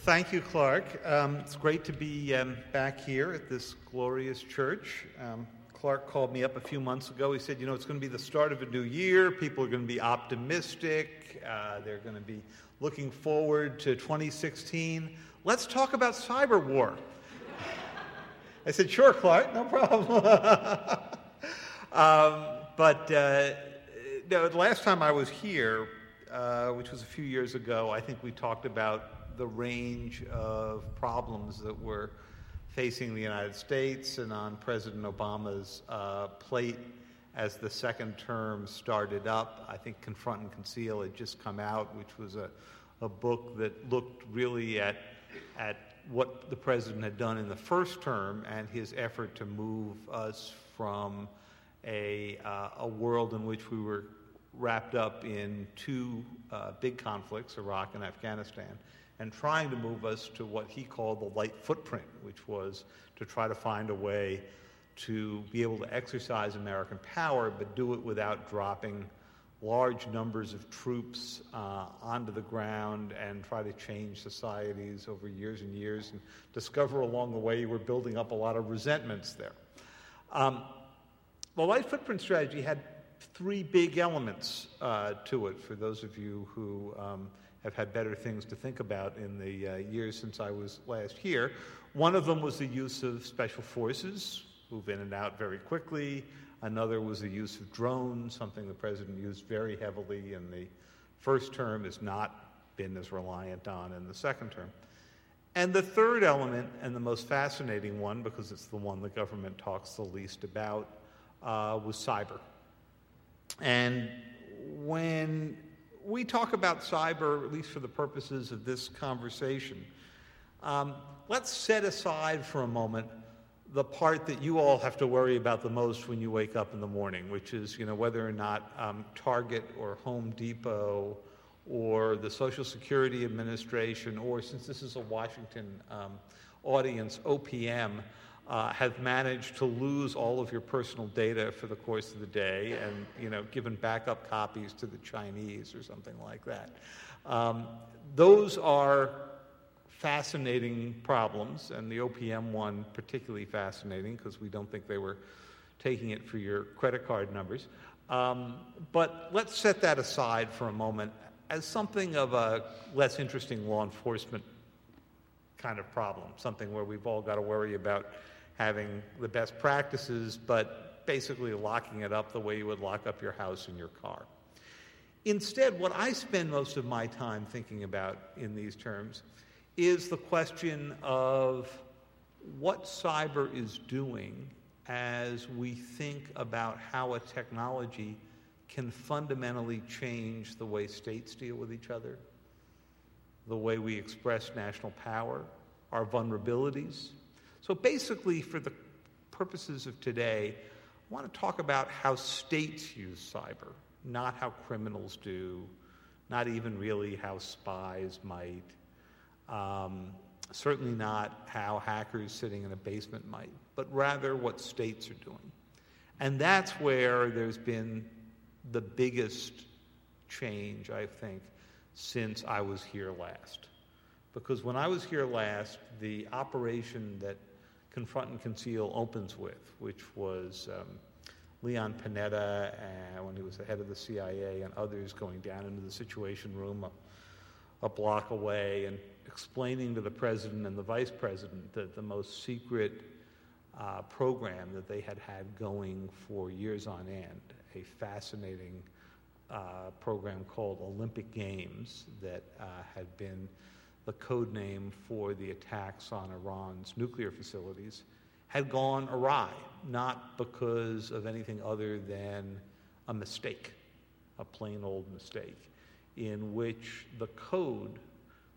Thank you, Clark. Um, it's great to be um, back here at this glorious church. Um, Clark called me up a few months ago. He said, You know, it's going to be the start of a new year. People are going to be optimistic. Uh, they're going to be looking forward to 2016. Let's talk about cyber war. I said, Sure, Clark, no problem. Um, but uh, no, the last time I was here, uh, which was a few years ago, I think we talked about the range of problems that were facing the United States and on President Obama's uh, plate as the second term started up. I think Confront and Conceal had just come out, which was a, a book that looked really at, at what the president had done in the first term and his effort to move us from a, uh, a world in which we were wrapped up in two uh, big conflicts, Iraq and Afghanistan, and trying to move us to what he called the light footprint, which was to try to find a way to be able to exercise American power, but do it without dropping large numbers of troops uh, onto the ground and try to change societies over years and years and discover along the way you were building up a lot of resentments there. Um, the light footprint strategy had three big elements uh, to it for those of you who um, have had better things to think about in the uh, years since I was last here. One of them was the use of special forces, move in and out very quickly. Another was the use of drones, something the president used very heavily in the first term, has not been as reliant on in the second term. And the third element, and the most fascinating one, because it's the one the government talks the least about, uh, was cyber. And when we talk about cyber, at least for the purposes of this conversation, um, let's set aside for a moment the part that you all have to worry about the most when you wake up in the morning, which is, you know, whether or not um, Target or Home Depot or the Social Security Administration, or since this is a Washington um, audience, OPM, uh, have managed to lose all of your personal data for the course of the day and you know given backup copies to the Chinese or something like that. Um, those are fascinating problems, and the OPM one particularly fascinating because we don't think they were taking it for your credit card numbers. Um, but let's set that aside for a moment as something of a less interesting law enforcement kind of problem, something where we've all got to worry about having the best practices, but basically locking it up the way you would lock up your house and your car. Instead, what I spend most of my time thinking about in these terms is the question of what cyber is doing as we think about how a technology can fundamentally change the way states deal with each other, the way we express national power, our vulnerabilities, so basically, for the purposes of today, I want to talk about how states use cyber, not how criminals do, not even really how spies might, um, certainly not how hackers sitting in a basement might, but rather what states are doing. And that's where there's been the biggest change, I think, since I was here last. Because when I was here last, the operation that Confront and Conceal opens with, which was um, Leon Panetta, uh, when he was the head of the CIA, and others going down into the Situation Room a, a block away and explaining to the president and the vice president that the most secret uh, program that they had had going for years on end, a fascinating uh, program called Olympic Games that uh, had been the code name for the attacks on Iran's nuclear facilities, had gone awry, not because of anything other than a mistake, a plain old mistake, in which the code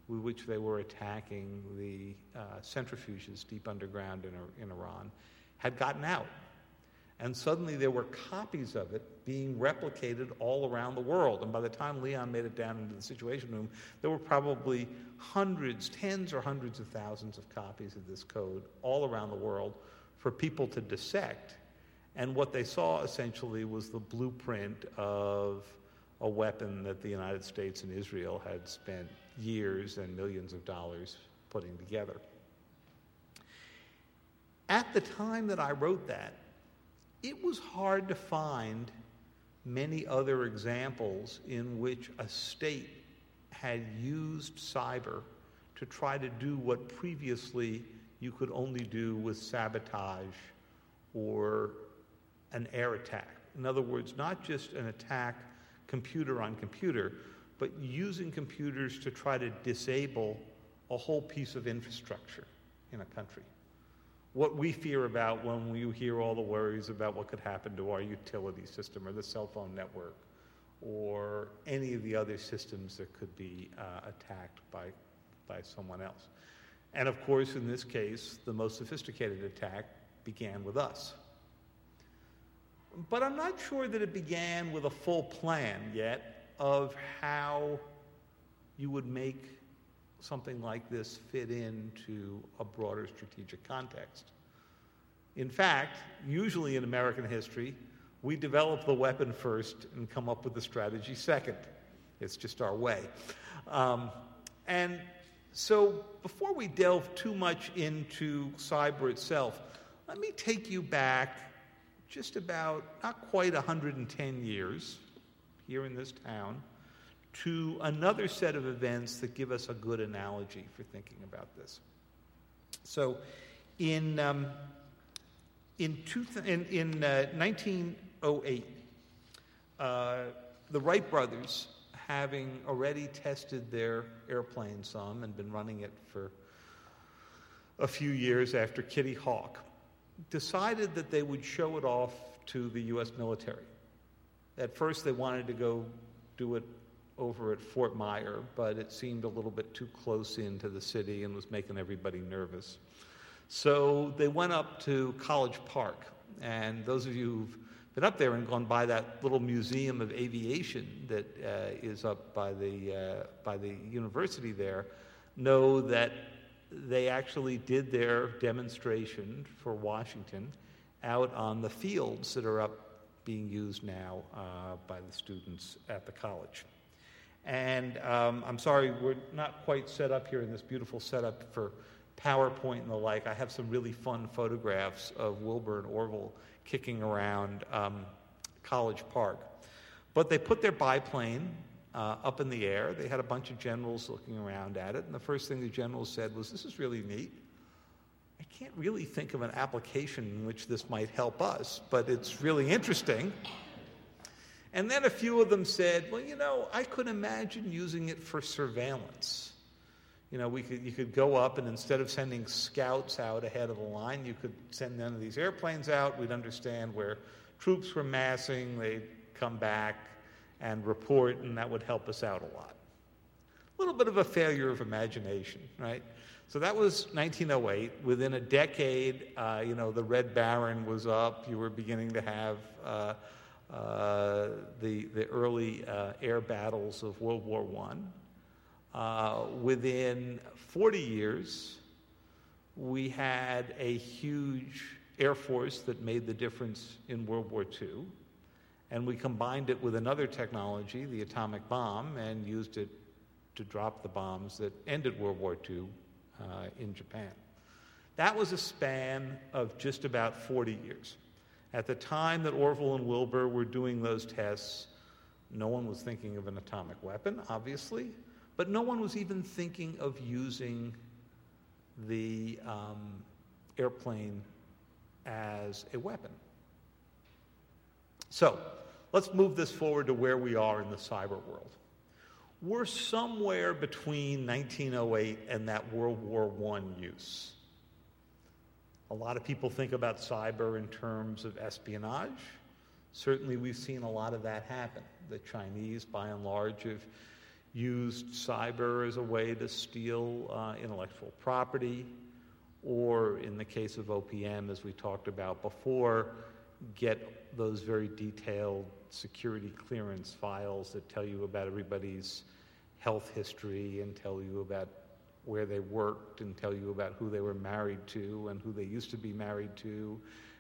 with which they were attacking the uh, centrifuges deep underground in, in Iran had gotten out. And suddenly there were copies of it being replicated all around the world. And by the time Leon made it down into the Situation Room, there were probably hundreds, tens or hundreds of thousands of copies of this code all around the world for people to dissect. And what they saw essentially was the blueprint of a weapon that the United States and Israel had spent years and millions of dollars putting together. At the time that I wrote that, it was hard to find many other examples in which a state had used cyber to try to do what previously you could only do with sabotage or an air attack. In other words, not just an attack computer on computer, but using computers to try to disable a whole piece of infrastructure in a country. What we fear about when we hear all the worries about what could happen to our utility system or the cell phone network or any of the other systems that could be uh, attacked by, by someone else. And of course, in this case, the most sophisticated attack began with us. But I'm not sure that it began with a full plan yet of how you would make something like this fit into a broader strategic context. In fact, usually in American history, we develop the weapon first and come up with the strategy second. It's just our way. Um, and so, before we delve too much into cyber itself, let me take you back just about, not quite 110 years here in this town, to another set of events that give us a good analogy for thinking about this. So, in, um, in, two th- in, in uh, 1908, uh, the Wright brothers, having already tested their airplane some and been running it for a few years after Kitty Hawk, decided that they would show it off to the U.S. military. At first, they wanted to go do it over at Fort Myer, but it seemed a little bit too close into the city and was making everybody nervous. So they went up to College Park, and those of you who've been up there and gone by that little museum of aviation that uh, is up by the, uh, by the university there know that they actually did their demonstration for Washington out on the fields that are up being used now uh, by the students at the college. And um, I'm sorry, we're not quite set up here in this beautiful setup for PowerPoint and the like. I have some really fun photographs of Wilbur and Orville kicking around um, College Park. But they put their biplane uh, up in the air. They had a bunch of generals looking around at it. And the first thing the generals said was, This is really neat. I can't really think of an application in which this might help us, but it's really interesting. And then a few of them said, well, you know, I could imagine using it for surveillance. You know, we could, you could go up and instead of sending scouts out ahead of the line, you could send none of these airplanes out. We'd understand where troops were massing. They'd come back and report, and that would help us out a lot. A little bit of a failure of imagination, right? So that was 1908. Within a decade, uh, you know, the Red Baron was up. You were beginning to have uh, uh, the, the early uh, air battles of World War I. Uh, within 40 years, we had a huge air force that made the difference in World War II. And we combined it with another technology, the atomic bomb, and used it to drop the bombs that ended World War II uh, in Japan. That was a span of just about 40 years. At the time that Orville and Wilbur were doing those tests, no one was thinking of an atomic weapon, obviously, but no one was even thinking of using the um, airplane as a weapon. So let's move this forward to where we are in the cyber world. We're somewhere between 1908 and that World War I use. A lot of people think about cyber in terms of espionage. Certainly, we've seen a lot of that happen. The Chinese, by and large, have used cyber as a way to steal uh, intellectual property, or in the case of OPM, as we talked about before, get those very detailed security clearance files that tell you about everybody's health history and tell you about where they worked and tell you about who they were married to and who they used to be married to,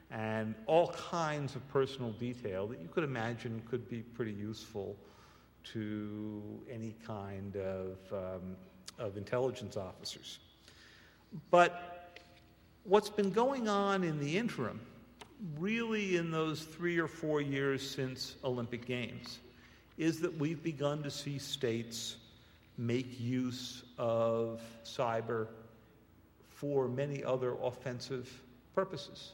and all kinds of personal detail that you could imagine could be pretty useful to any kind of, um, of intelligence officers. But what's been going on in the interim, really in those three or four years since Olympic Games, is that we've begun to see states make use of cyber for many other offensive purposes.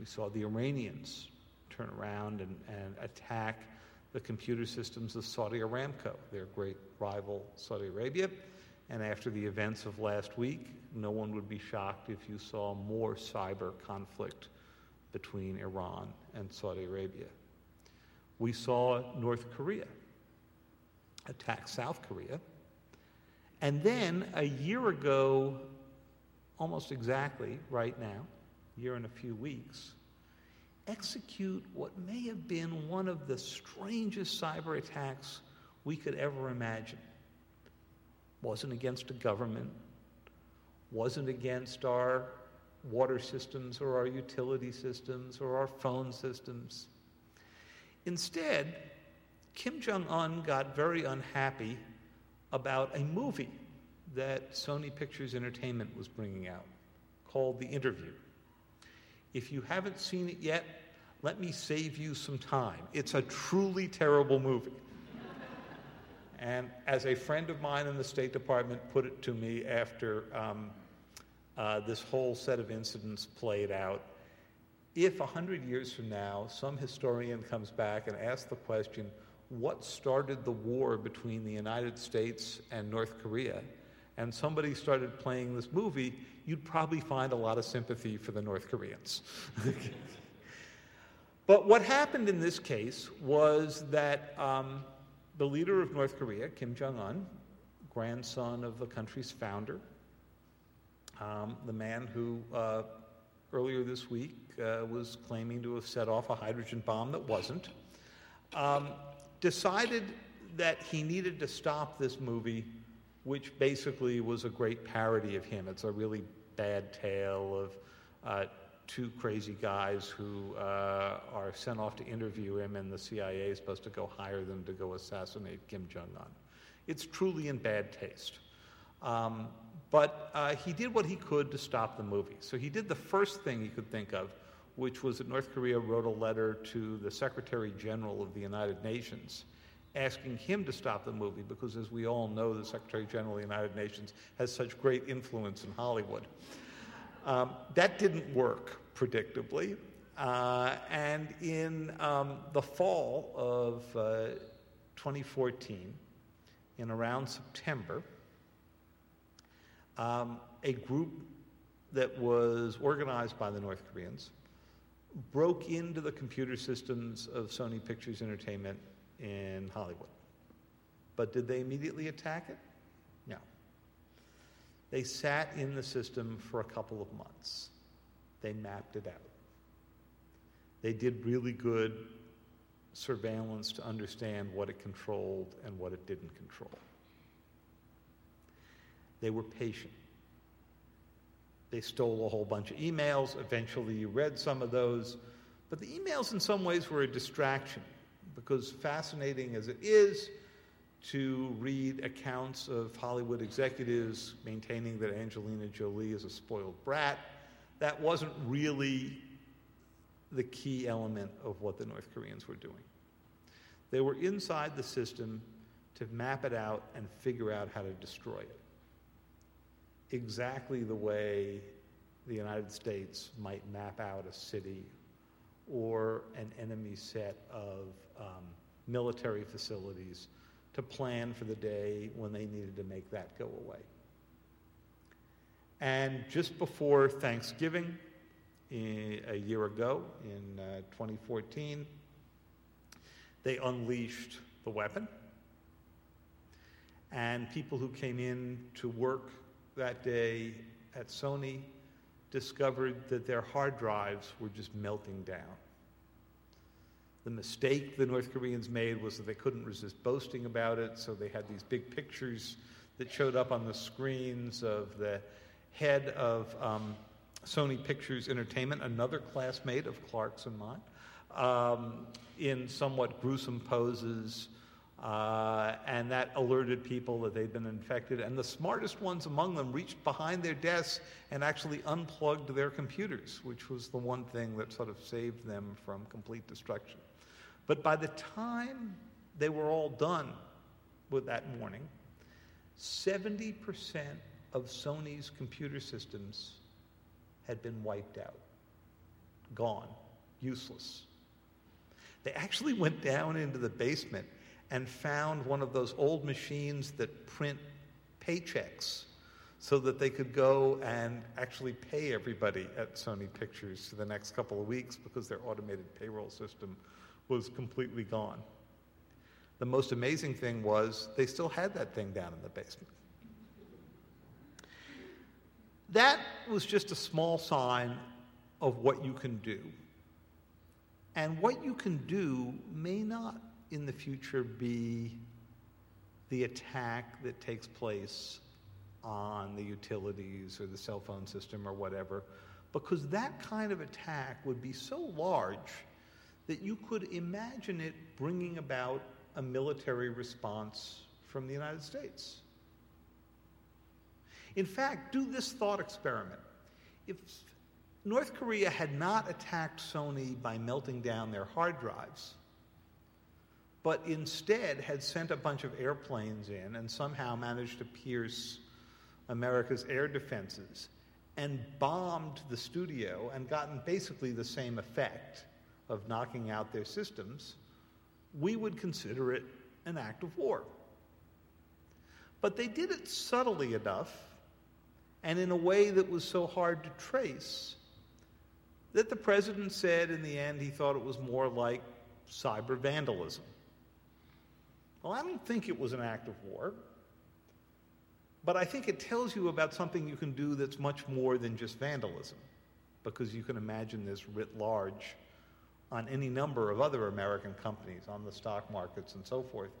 We saw the Iranians turn around and, and attack the computer systems of Saudi Aramco, their great rival Saudi Arabia. And after the events of last week, no one would be shocked if you saw more cyber conflict between Iran and Saudi Arabia. We saw North Korea attack South Korea. And then a year ago, almost exactly right now, year and a few weeks, execute what may have been one of the strangest cyber attacks we could ever imagine. Wasn't against a government, wasn't against our water systems or our utility systems or our phone systems. Instead, Kim Jong un got very unhappy about a movie that Sony Pictures Entertainment was bringing out called The Interview. If you haven't seen it yet, let me save you some time. It's a truly terrible movie. and as a friend of mine in the State Department put it to me after um, uh, this whole set of incidents played out, if 100 years from now some historian comes back and asks the question, what started the war between the United States and North Korea, and somebody started playing this movie, you'd probably find a lot of sympathy for the North Koreans. but what happened in this case was that um, the leader of North Korea, Kim Jong un, grandson of the country's founder, um, the man who uh, earlier this week uh, was claiming to have set off a hydrogen bomb that wasn't, um, decided that he needed to stop this movie, which basically was a great parody of him. It's a really bad tale of uh, two crazy guys who uh, are sent off to interview him, and the CIA is supposed to go hire them to go assassinate Kim Jong un. It's truly in bad taste. Um, but uh, he did what he could to stop the movie. So he did the first thing he could think of, which was that North Korea wrote a letter to the Secretary General of the United Nations asking him to stop the movie because, as we all know, the Secretary General of the United Nations has such great influence in Hollywood. Um, that didn't work, predictably. Uh, and in um, the fall of uh, 2014, in around September, um, a group that was organized by the North Koreans broke into the computer systems of Sony Pictures Entertainment in Hollywood. But did they immediately attack it? No. They sat in the system for a couple of months. They mapped it out. They did really good surveillance to understand what it controlled and what it didn't control. They were patient. They stole a whole bunch of emails. Eventually, you read some of those. But the emails, in some ways, were a distraction because, fascinating as it is to read accounts of Hollywood executives maintaining that Angelina Jolie is a spoiled brat, that wasn't really the key element of what the North Koreans were doing. They were inside the system to map it out and figure out how to destroy it exactly the way the United States might map out a city or an enemy set of um, military facilities to plan for the day when they needed to make that go away. And just before Thanksgiving, a year ago, in uh, 2014, they unleashed the weapon. And people who came in to work that day at Sony discovered that their hard drives were just melting down. The mistake the North Koreans made was that they couldn't resist boasting about it, so they had these big pictures that showed up on the screens of the head of um, Sony Pictures Entertainment, another classmate of Clark's and mine, um, in somewhat gruesome poses Uh, and that alerted people that they'd been infected. And the smartest ones among them reached behind their desks and actually unplugged their computers, which was the one thing that sort of saved them from complete destruction. But by the time they were all done with that morning, 70% of Sony's computer systems had been wiped out, gone, useless. They actually went down into the basement and found one of those old machines that print paychecks so that they could go and actually pay everybody at Sony Pictures for the next couple of weeks because their automated payroll system was completely gone. The most amazing thing was they still had that thing down in the basement. That was just a small sign of what you can do. And what you can do may not in the future be the attack that takes place on the utilities or the cell phone system or whatever, because that kind of attack would be so large that you could imagine it bringing about a military response from the United States. In fact, do this thought experiment. If North Korea had not attacked Sony by melting down their hard drives, but instead had sent a bunch of airplanes in and somehow managed to pierce America's air defenses and bombed the studio and gotten basically the same effect of knocking out their systems, we would consider it an act of war. But they did it subtly enough and in a way that was so hard to trace that the president said in the end he thought it was more like cyber vandalism. Well, I don't think it was an act of war, but I think it tells you about something you can do that's much more than just vandalism, because you can imagine this writ large on any number of other American companies, on the stock markets and so forth,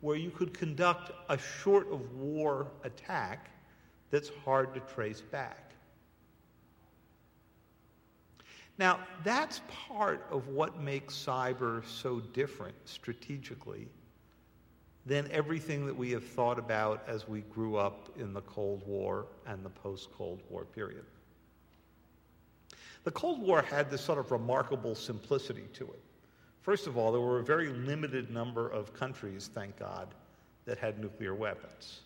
where you could conduct a short of war attack that's hard to trace back. Now, that's part of what makes cyber so different strategically than everything that we have thought about as we grew up in the Cold War and the post Cold War period. The Cold War had this sort of remarkable simplicity to it. First of all, there were a very limited number of countries, thank God, that had nuclear weapons.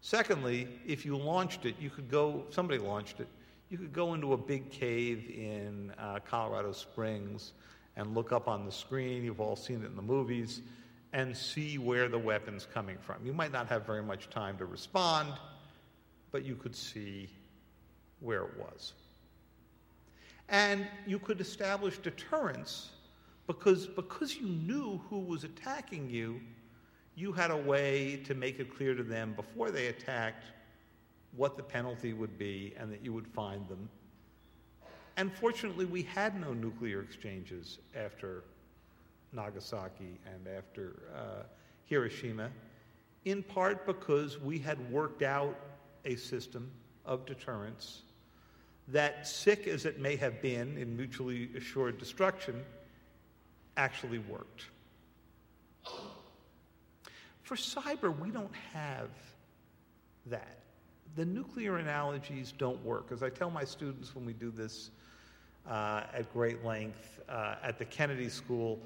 Secondly, if you launched it, you could go, somebody launched it, you could go into a big cave in uh, Colorado Springs and look up on the screen. You've all seen it in the movies and see where the weapon's coming from. You might not have very much time to respond, but you could see where it was. And you could establish deterrence because, because you knew who was attacking you, you had a way to make it clear to them before they attacked what the penalty would be and that you would find them. And fortunately, we had no nuclear exchanges after Nagasaki and after uh, Hiroshima, in part because we had worked out a system of deterrence that, sick as it may have been in mutually assured destruction, actually worked. For cyber, we don't have that. The nuclear analogies don't work. As I tell my students when we do this uh, at great length uh, at the Kennedy School,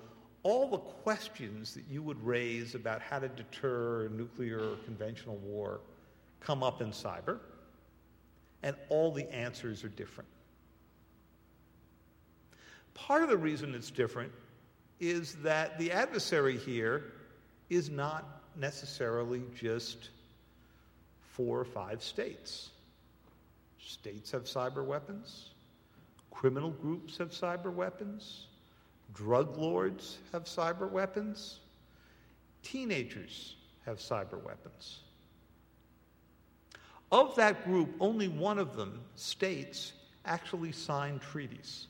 all the questions that you would raise about how to deter nuclear or conventional war come up in cyber, and all the answers are different. Part of the reason it's different is that the adversary here is not necessarily just four or five states. States have cyber weapons, criminal groups have cyber weapons, Drug lords have cyber weapons. Teenagers have cyber weapons. Of that group, only one of them, states, actually signed treaties.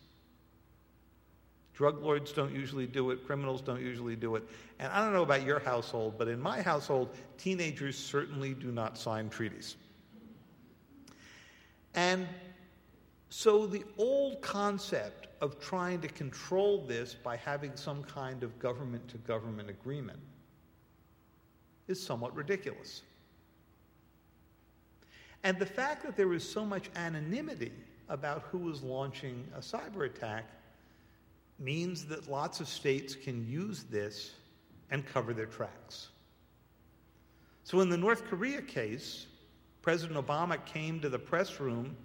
Drug lords don't usually do it, criminals don't usually do it. And I don't know about your household, but in my household, teenagers certainly do not sign treaties. And so the old concept of trying to control this by having some kind of government to government agreement is somewhat ridiculous. And the fact that there is so much anonymity about who is launching a cyber attack means that lots of states can use this and cover their tracks. So, in the North Korea case, President Obama came to the press room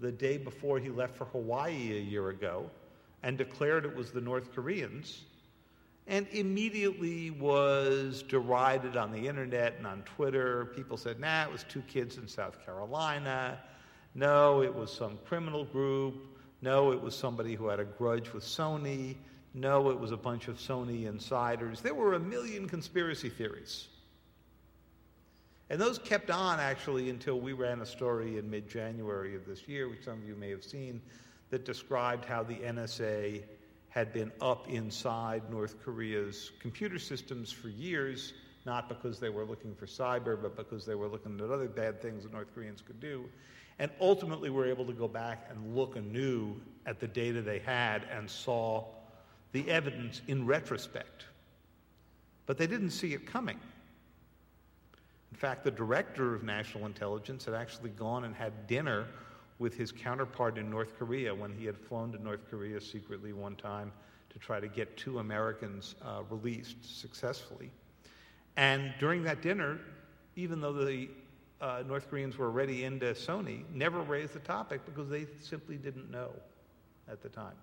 the day before he left for Hawaii a year ago and declared it was the North Koreans and immediately was derided on the internet and on Twitter. People said, nah, it was two kids in South Carolina. No, it was some criminal group. No, it was somebody who had a grudge with Sony. No, it was a bunch of Sony insiders. There were a million conspiracy theories. And those kept on actually until we ran a story in mid January of this year, which some of you may have seen, that described how the NSA had been up inside North Korea's computer systems for years, not because they were looking for cyber, but because they were looking at other bad things that North Koreans could do. And ultimately were able to go back and look anew at the data they had and saw the evidence in retrospect. But they didn't see it coming. In fact, the director of national intelligence had actually gone and had dinner with his counterpart in North Korea when he had flown to North Korea secretly one time to try to get two Americans uh, released successfully. And during that dinner, even though the uh, North Koreans were already into Sony, never raised the topic because they simply didn't know at the time.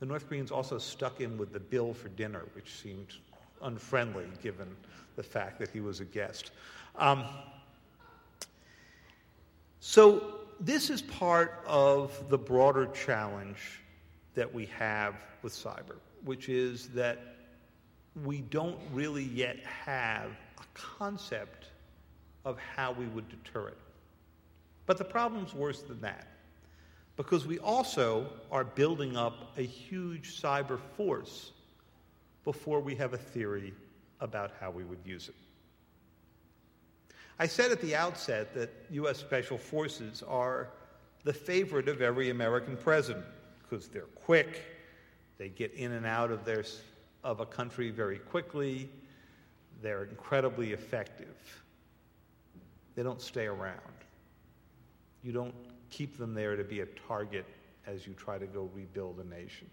The North Koreans also stuck in with the bill for dinner, which seemed unfriendly given the fact that he was a guest. Um, so, this is part of the broader challenge that we have with cyber, which is that we don't really yet have a concept of how we would deter it. But the problem's worse than that, because we also are building up a huge cyber force before we have a theory about how we would use it. I said at the outset that U.S. Special Forces are the favorite of every American president because they're quick, they get in and out of, their, of a country very quickly, they're incredibly effective. They don't stay around. You don't keep them there to be a target as you try to go rebuild a nation.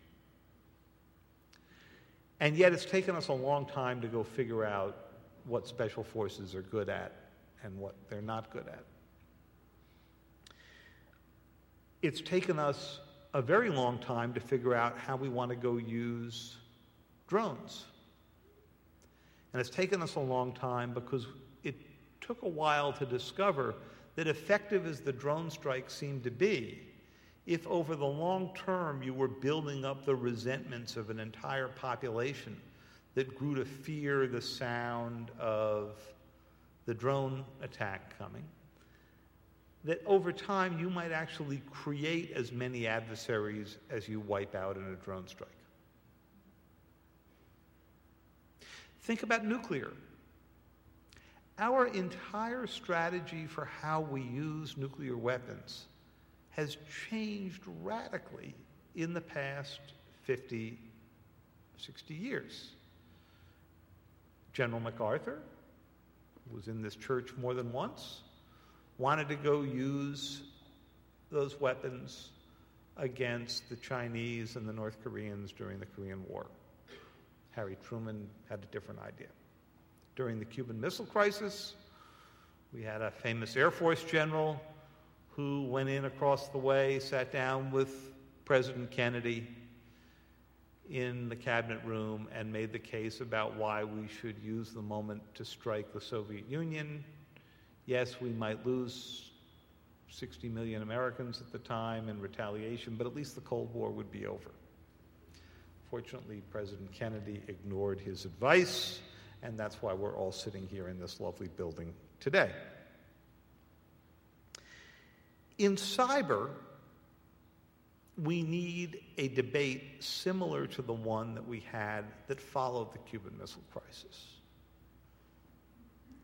And yet, it's taken us a long time to go figure out what special forces are good at and what they're not good at. It's taken us a very long time to figure out how we want to go use drones. And it's taken us a long time because it took a while to discover that effective as the drone strike seemed to be, if over the long term you were building up the resentments of an entire population that grew to fear the sound of the drone attack coming, that over time you might actually create as many adversaries as you wipe out in a drone strike. Think about nuclear. Our entire strategy for how we use nuclear weapons has changed radically in the past 50, 60 years. General MacArthur, was in this church more than once, wanted to go use those weapons against the Chinese and the North Koreans during the Korean War. Harry Truman had a different idea. During the Cuban Missile Crisis, we had a famous Air Force general who went in across the way, sat down with President Kennedy in the cabinet room, and made the case about why we should use the moment to strike the Soviet Union. Yes, we might lose 60 million Americans at the time in retaliation, but at least the Cold War would be over. Fortunately, President Kennedy ignored his advice, and that's why we're all sitting here in this lovely building today. In cyber, we need a debate similar to the one that we had that followed the Cuban Missile Crisis.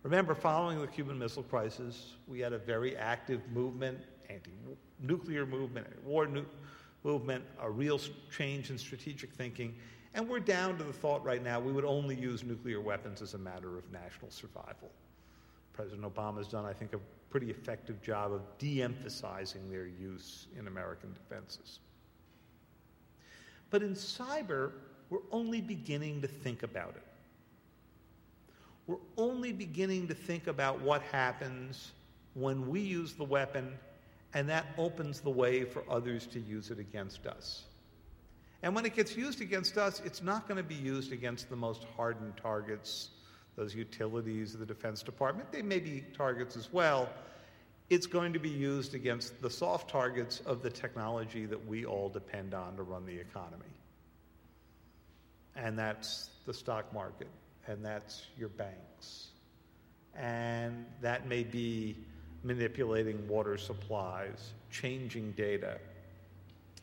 Remember, following the Cuban Missile Crisis, we had a very active movement, anti nuclear movement, war nu- movement, a real change in strategic thinking, And we're down to the thought right now we would only use nuclear weapons as a matter of national survival. President Obama has done, I think, a pretty effective job of de emphasizing their use in American defenses. But in cyber, we're only beginning to think about it. We're only beginning to think about what happens when we use the weapon and that opens the way for others to use it against us. And when it gets used against us, it's not going to be used against the most hardened targets, those utilities of the Defense Department. They may be targets as well. It's going to be used against the soft targets of the technology that we all depend on to run the economy. And that's the stock market, and that's your banks. And that may be manipulating water supplies, changing data.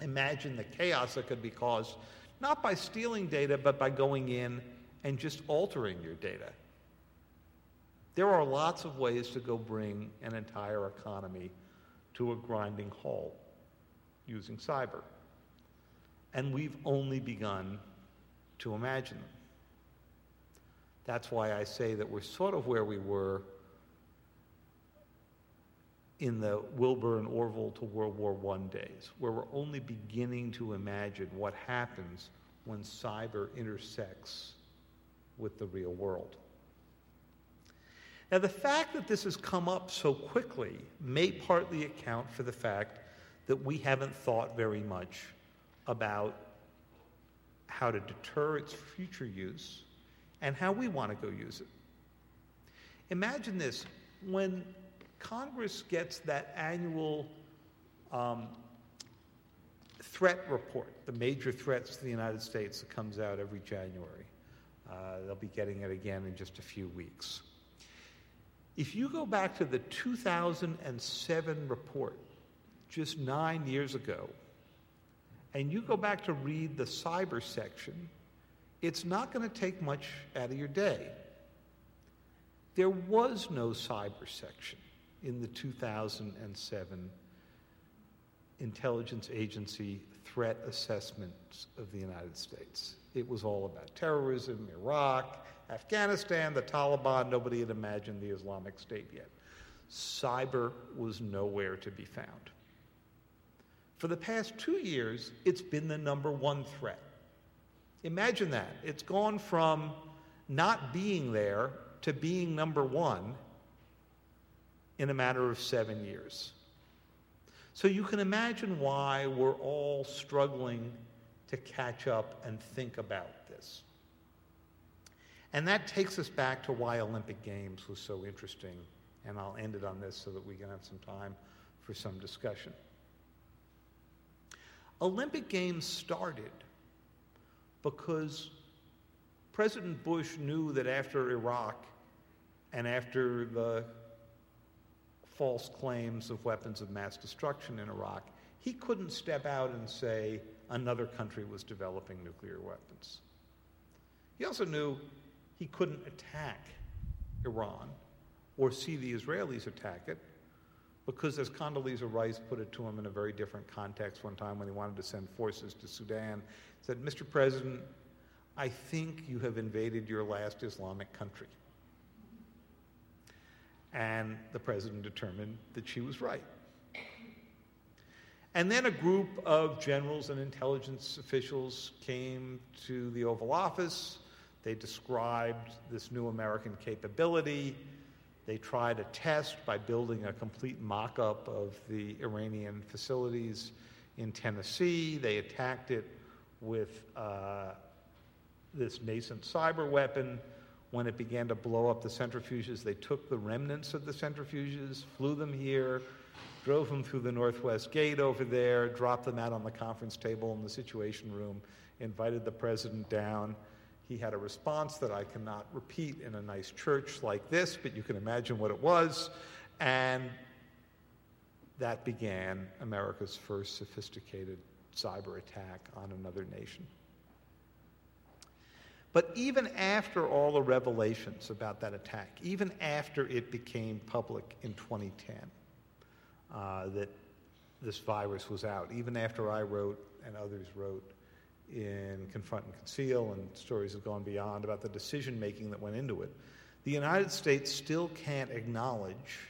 Imagine the chaos that could be caused not by stealing data, but by going in and just altering your data. There are lots of ways to go bring an entire economy to a grinding halt using cyber. And we've only begun to imagine them. That's why I say that we're sort of where we were in the Wilbur and Orville to World War I days, where we're only beginning to imagine what happens when cyber intersects with the real world. Now, the fact that this has come up so quickly may partly account for the fact that we haven't thought very much about how to deter its future use and how we want to go use it. Imagine this when Congress gets that annual um, threat report, the major threats to the United States that comes out every January. Uh, they'll be getting it again in just a few weeks. If you go back to the 2007 report, just nine years ago, and you go back to read the cyber section, it's not going to take much out of your day. There was no cyber section in the 2007 intelligence agency threat assessments of the United States. It was all about terrorism, Iraq, Afghanistan, the Taliban. Nobody had imagined the Islamic State yet. Cyber was nowhere to be found. For the past two years, it's been the number one threat. Imagine that. It's gone from not being there to being number one in a matter of seven years. So you can imagine why we're all struggling to catch up and think about this. And that takes us back to why Olympic Games was so interesting. And I'll end it on this so that we can have some time for some discussion. Olympic Games started because President Bush knew that after Iraq and after the false claims of weapons of mass destruction in Iraq, he couldn't step out and say another country was developing nuclear weapons. He also knew he couldn't attack Iran or see the Israelis attack it because, as Condoleezza Rice put it to him in a very different context one time when he wanted to send forces to Sudan, said, Mr. President, I think you have invaded your last Islamic country. And the president determined that she was right. And then a group of generals and intelligence officials came to the Oval Office. They described this new American capability. They tried a test by building a complete mock up of the Iranian facilities in Tennessee. They attacked it with uh, this nascent cyber weapon when it began to blow up the centrifuges, they took the remnants of the centrifuges, flew them here, drove them through the Northwest Gate over there, dropped them out on the conference table in the Situation Room, invited the president down. He had a response that I cannot repeat in a nice church like this, but you can imagine what it was. And that began America's first sophisticated cyber attack on another nation. But even after all the revelations about that attack, even after it became public in 2010 uh, that this virus was out, even after I wrote and others wrote in Confront and Conceal, and stories have gone beyond about the decision making that went into it. The United States still can't acknowledge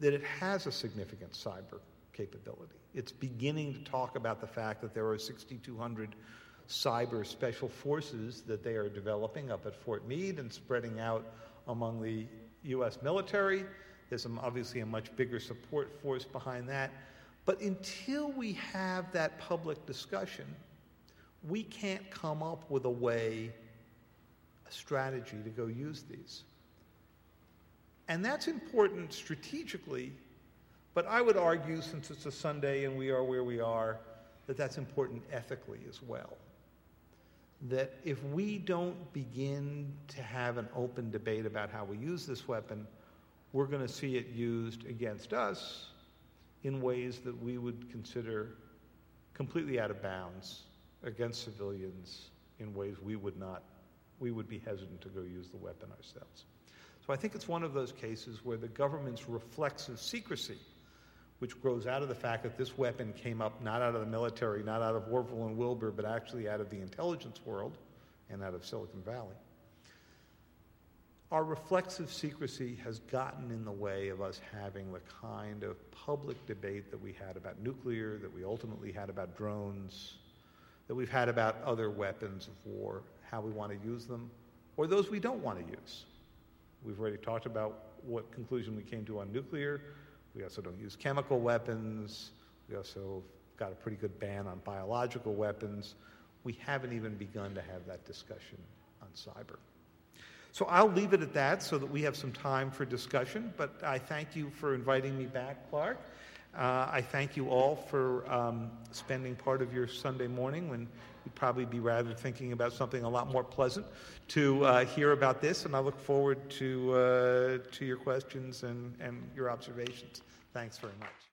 that it has a significant cyber capability. It's beginning to talk about the fact that there are 6,200 cyber special forces that they are developing up at Fort Meade and spreading out among the U.S. military. There's obviously a much bigger support force behind that. But until we have that public discussion, we can't come up with a way, a strategy to go use these. And that's important strategically, but I would argue, since it's a Sunday and we are where we are, that that's important ethically as well. That if we don't begin to have an open debate about how we use this weapon, we're going to see it used against us in ways that we would consider completely out of bounds against civilians in ways we would not, we would be hesitant to go use the weapon ourselves. So I think it's one of those cases where the government's reflexive secrecy, which grows out of the fact that this weapon came up not out of the military, not out of Orville and Wilbur, but actually out of the intelligence world and out of Silicon Valley. Our reflexive secrecy has gotten in the way of us having the kind of public debate that we had about nuclear, that we ultimately had about drones, that we've had about other weapons of war, how we want to use them, or those we don't want to use. We've already talked about what conclusion we came to on nuclear. We also don't use chemical weapons. We also got a pretty good ban on biological weapons. We haven't even begun to have that discussion on cyber. So I'll leave it at that so that we have some time for discussion. But I thank you for inviting me back, Clark. Uh, I thank you all for um, spending part of your Sunday morning when you'd probably be rather thinking about something a lot more pleasant to uh, hear about this. And I look forward to, uh, to your questions and, and your observations. Thanks very much.